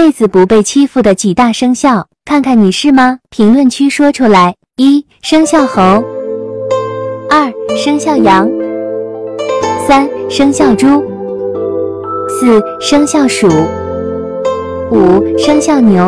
辈子不被欺负的几大生肖看看你是吗？评论区说出来。一生肖猴。二生肖羊。三生肖猪。四生肖鼠。五生肖牛。